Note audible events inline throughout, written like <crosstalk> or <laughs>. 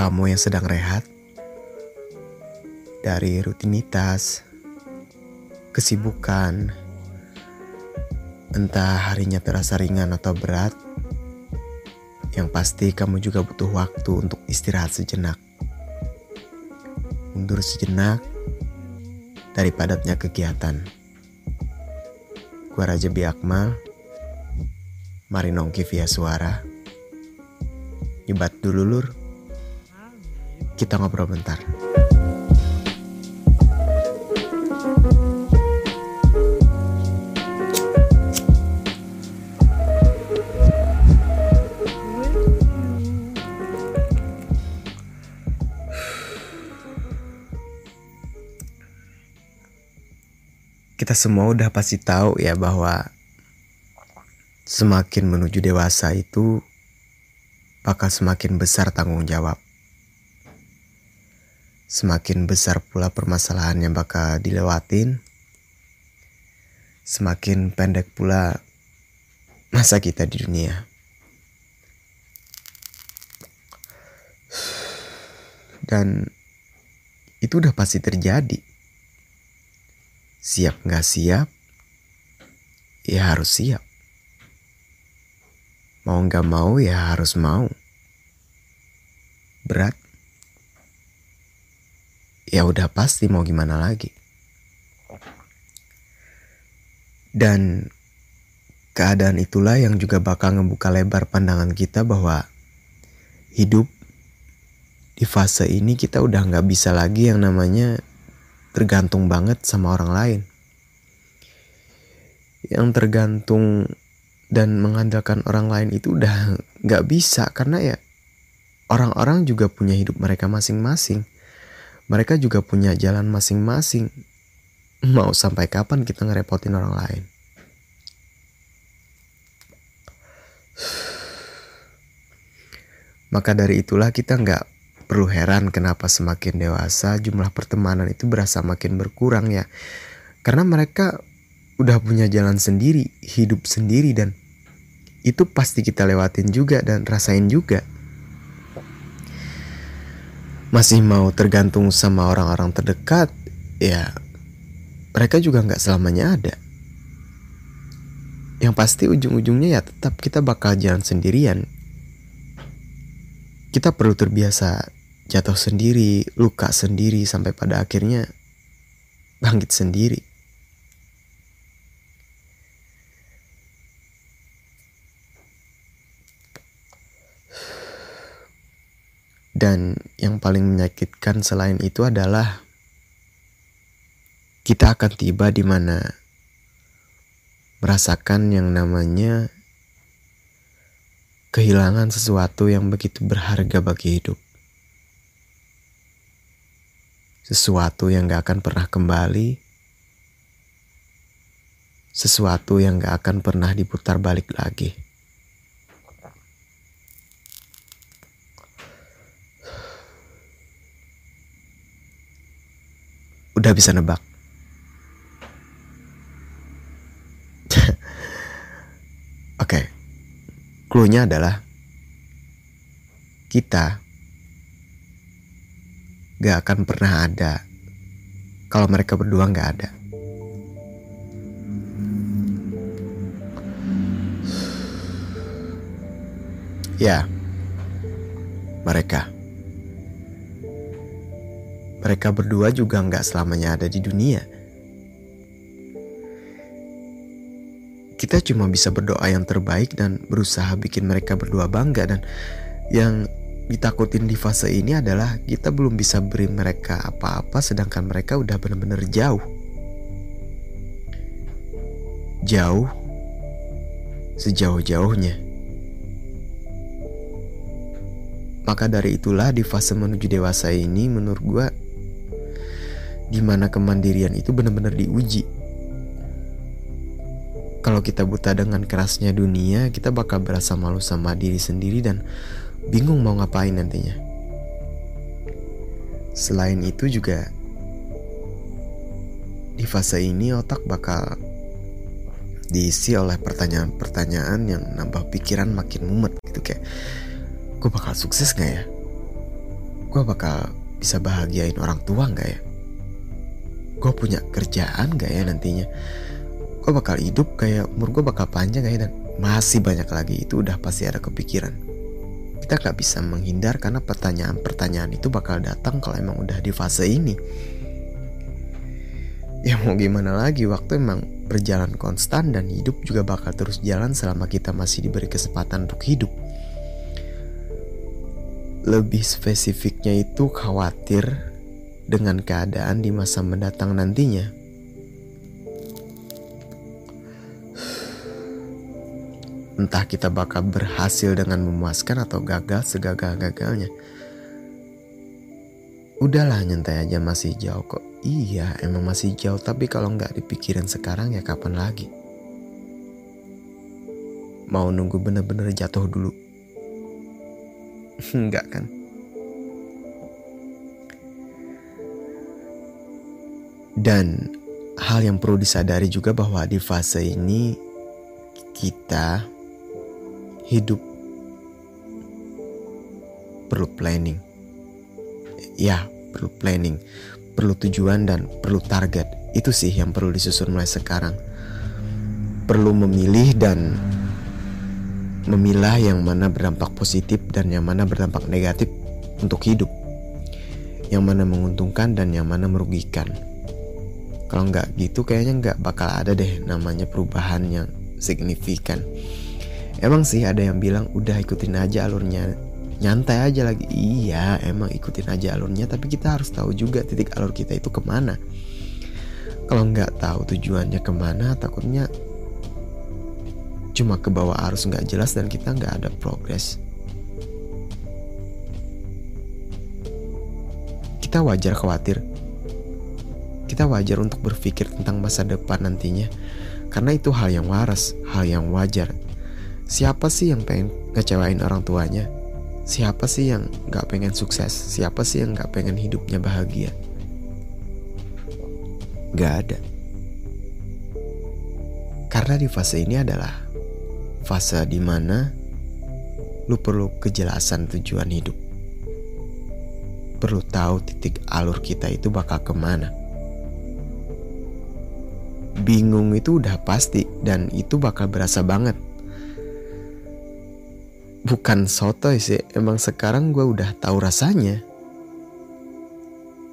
Kamu yang sedang rehat dari rutinitas, kesibukan, entah harinya terasa ringan atau berat, yang pasti kamu juga butuh waktu untuk istirahat sejenak. Mundur sejenak dari padatnya kegiatan. Gua Raja Biakmal, mari nongki via suara. Nyebat dulu lur, kita ngobrol bentar. Kita semua udah pasti tahu ya bahwa semakin menuju dewasa itu bakal semakin besar tanggung jawab. Semakin besar pula permasalahan yang bakal dilewatin. Semakin pendek pula masa kita di dunia. Dan itu udah pasti terjadi. Siap nggak siap, ya harus siap. Mau nggak mau ya harus mau. Berat, ya udah pasti mau gimana lagi. Dan keadaan itulah yang juga bakal ngebuka lebar pandangan kita bahwa hidup di fase ini kita udah nggak bisa lagi yang namanya tergantung banget sama orang lain. Yang tergantung dan mengandalkan orang lain itu udah nggak bisa karena ya orang-orang juga punya hidup mereka masing-masing. Mereka juga punya jalan masing-masing. <laughs> Mau sampai kapan kita ngerepotin orang lain? <sighs> Maka dari itulah kita nggak perlu heran kenapa semakin dewasa jumlah pertemanan itu berasa makin berkurang ya. Karena mereka udah punya jalan sendiri, hidup sendiri dan itu pasti kita lewatin juga dan rasain juga. Masih mau tergantung sama orang-orang terdekat, ya mereka juga nggak selamanya ada. Yang pasti ujung-ujungnya ya tetap kita bakal jalan sendirian. Kita perlu terbiasa jatuh sendiri, luka sendiri sampai pada akhirnya bangkit sendiri. Dan yang paling menyakitkan selain itu adalah kita akan tiba di mana merasakan yang namanya kehilangan sesuatu yang begitu berharga bagi hidup. Sesuatu yang gak akan pernah kembali. Sesuatu yang gak akan pernah diputar balik lagi. Udah bisa nebak. <laughs> Oke. Okay. Clue-nya adalah kita gak akan pernah ada kalau mereka berdua gak ada. Ya, mereka. Mereka berdua juga nggak selamanya ada di dunia. Kita cuma bisa berdoa yang terbaik dan berusaha bikin mereka berdua bangga dan yang ditakutin di fase ini adalah kita belum bisa beri mereka apa-apa sedangkan mereka udah benar-benar jauh. Jauh sejauh-jauhnya. Maka dari itulah di fase menuju dewasa ini menurut gue gimana kemandirian itu benar-benar diuji. Kalau kita buta dengan kerasnya dunia, kita bakal berasa malu sama diri sendiri dan bingung mau ngapain nantinya. Selain itu juga di fase ini otak bakal diisi oleh pertanyaan-pertanyaan yang nambah pikiran makin mumet gitu kayak gue bakal sukses gak ya? gue bakal bisa bahagiain orang tua nggak ya gue punya kerjaan gak ya nantinya? Gue bakal hidup kayak umur gue bakal panjang gak ya? Dan masih banyak lagi itu udah pasti ada kepikiran. Kita nggak bisa menghindar karena pertanyaan-pertanyaan itu bakal datang kalau emang udah di fase ini. Ya mau gimana lagi waktu emang berjalan konstan dan hidup juga bakal terus jalan selama kita masih diberi kesempatan untuk hidup. Lebih spesifiknya itu khawatir dengan keadaan di masa mendatang nantinya entah kita bakal berhasil dengan memuaskan atau gagal segagal-gagalnya udahlah nyantai aja masih jauh kok Iya, emang masih jauh, tapi kalau nggak dipikirin sekarang ya kapan lagi? Mau nunggu bener-bener jatuh dulu? <laughs> Enggak kan? Dan hal yang perlu disadari juga bahwa di fase ini kita hidup perlu planning. Ya, perlu planning perlu tujuan dan perlu target. Itu sih yang perlu disusun mulai sekarang. Perlu memilih dan memilah yang mana berdampak positif dan yang mana berdampak negatif untuk hidup. Yang mana menguntungkan dan yang mana merugikan. Kalau nggak gitu kayaknya nggak bakal ada deh namanya perubahan yang signifikan. Emang sih ada yang bilang udah ikutin aja alurnya nyantai aja lagi. Iya emang ikutin aja alurnya tapi kita harus tahu juga titik alur kita itu ke mana. Kalau nggak tahu tujuannya ke mana takutnya cuma ke bawah arus nggak jelas dan kita nggak ada progres. Kita wajar khawatir kita wajar untuk berpikir tentang masa depan nantinya karena itu hal yang waras hal yang wajar siapa sih yang pengen ngecewain orang tuanya Siapa sih yang gak pengen sukses? Siapa sih yang gak pengen hidupnya bahagia? Gak ada. Karena di fase ini adalah fase di mana lu perlu kejelasan tujuan hidup. Perlu tahu titik alur kita itu bakal ke mana. Bingung itu udah pasti dan itu bakal berasa banget. Bukan soto sih emang sekarang gue udah tahu rasanya.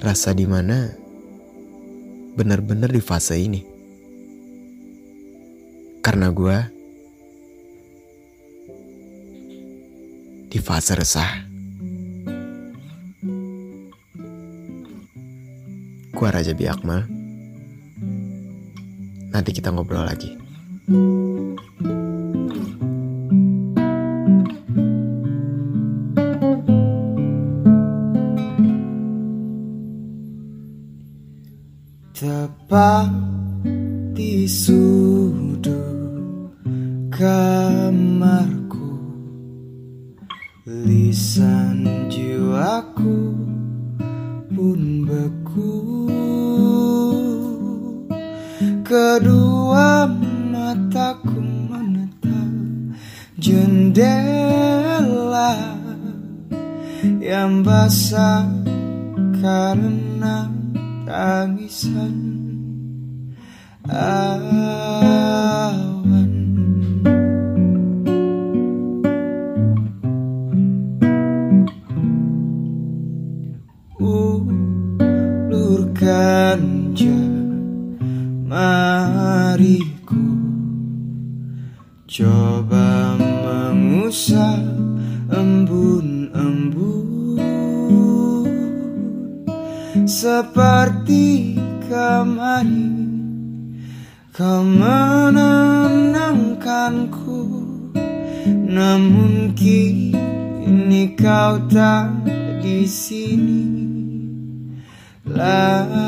Rasa di mana bener-bener di fase ini. Karena gue di fase resah. Gue Raja Biakmal nanti kita ngobrol lagi. Tepat di Kedua mataku menatap jendela Yang basah karena tangisan. Awan seperti kemarin kau menenangkanku namun kini kau tak di sini. Lagi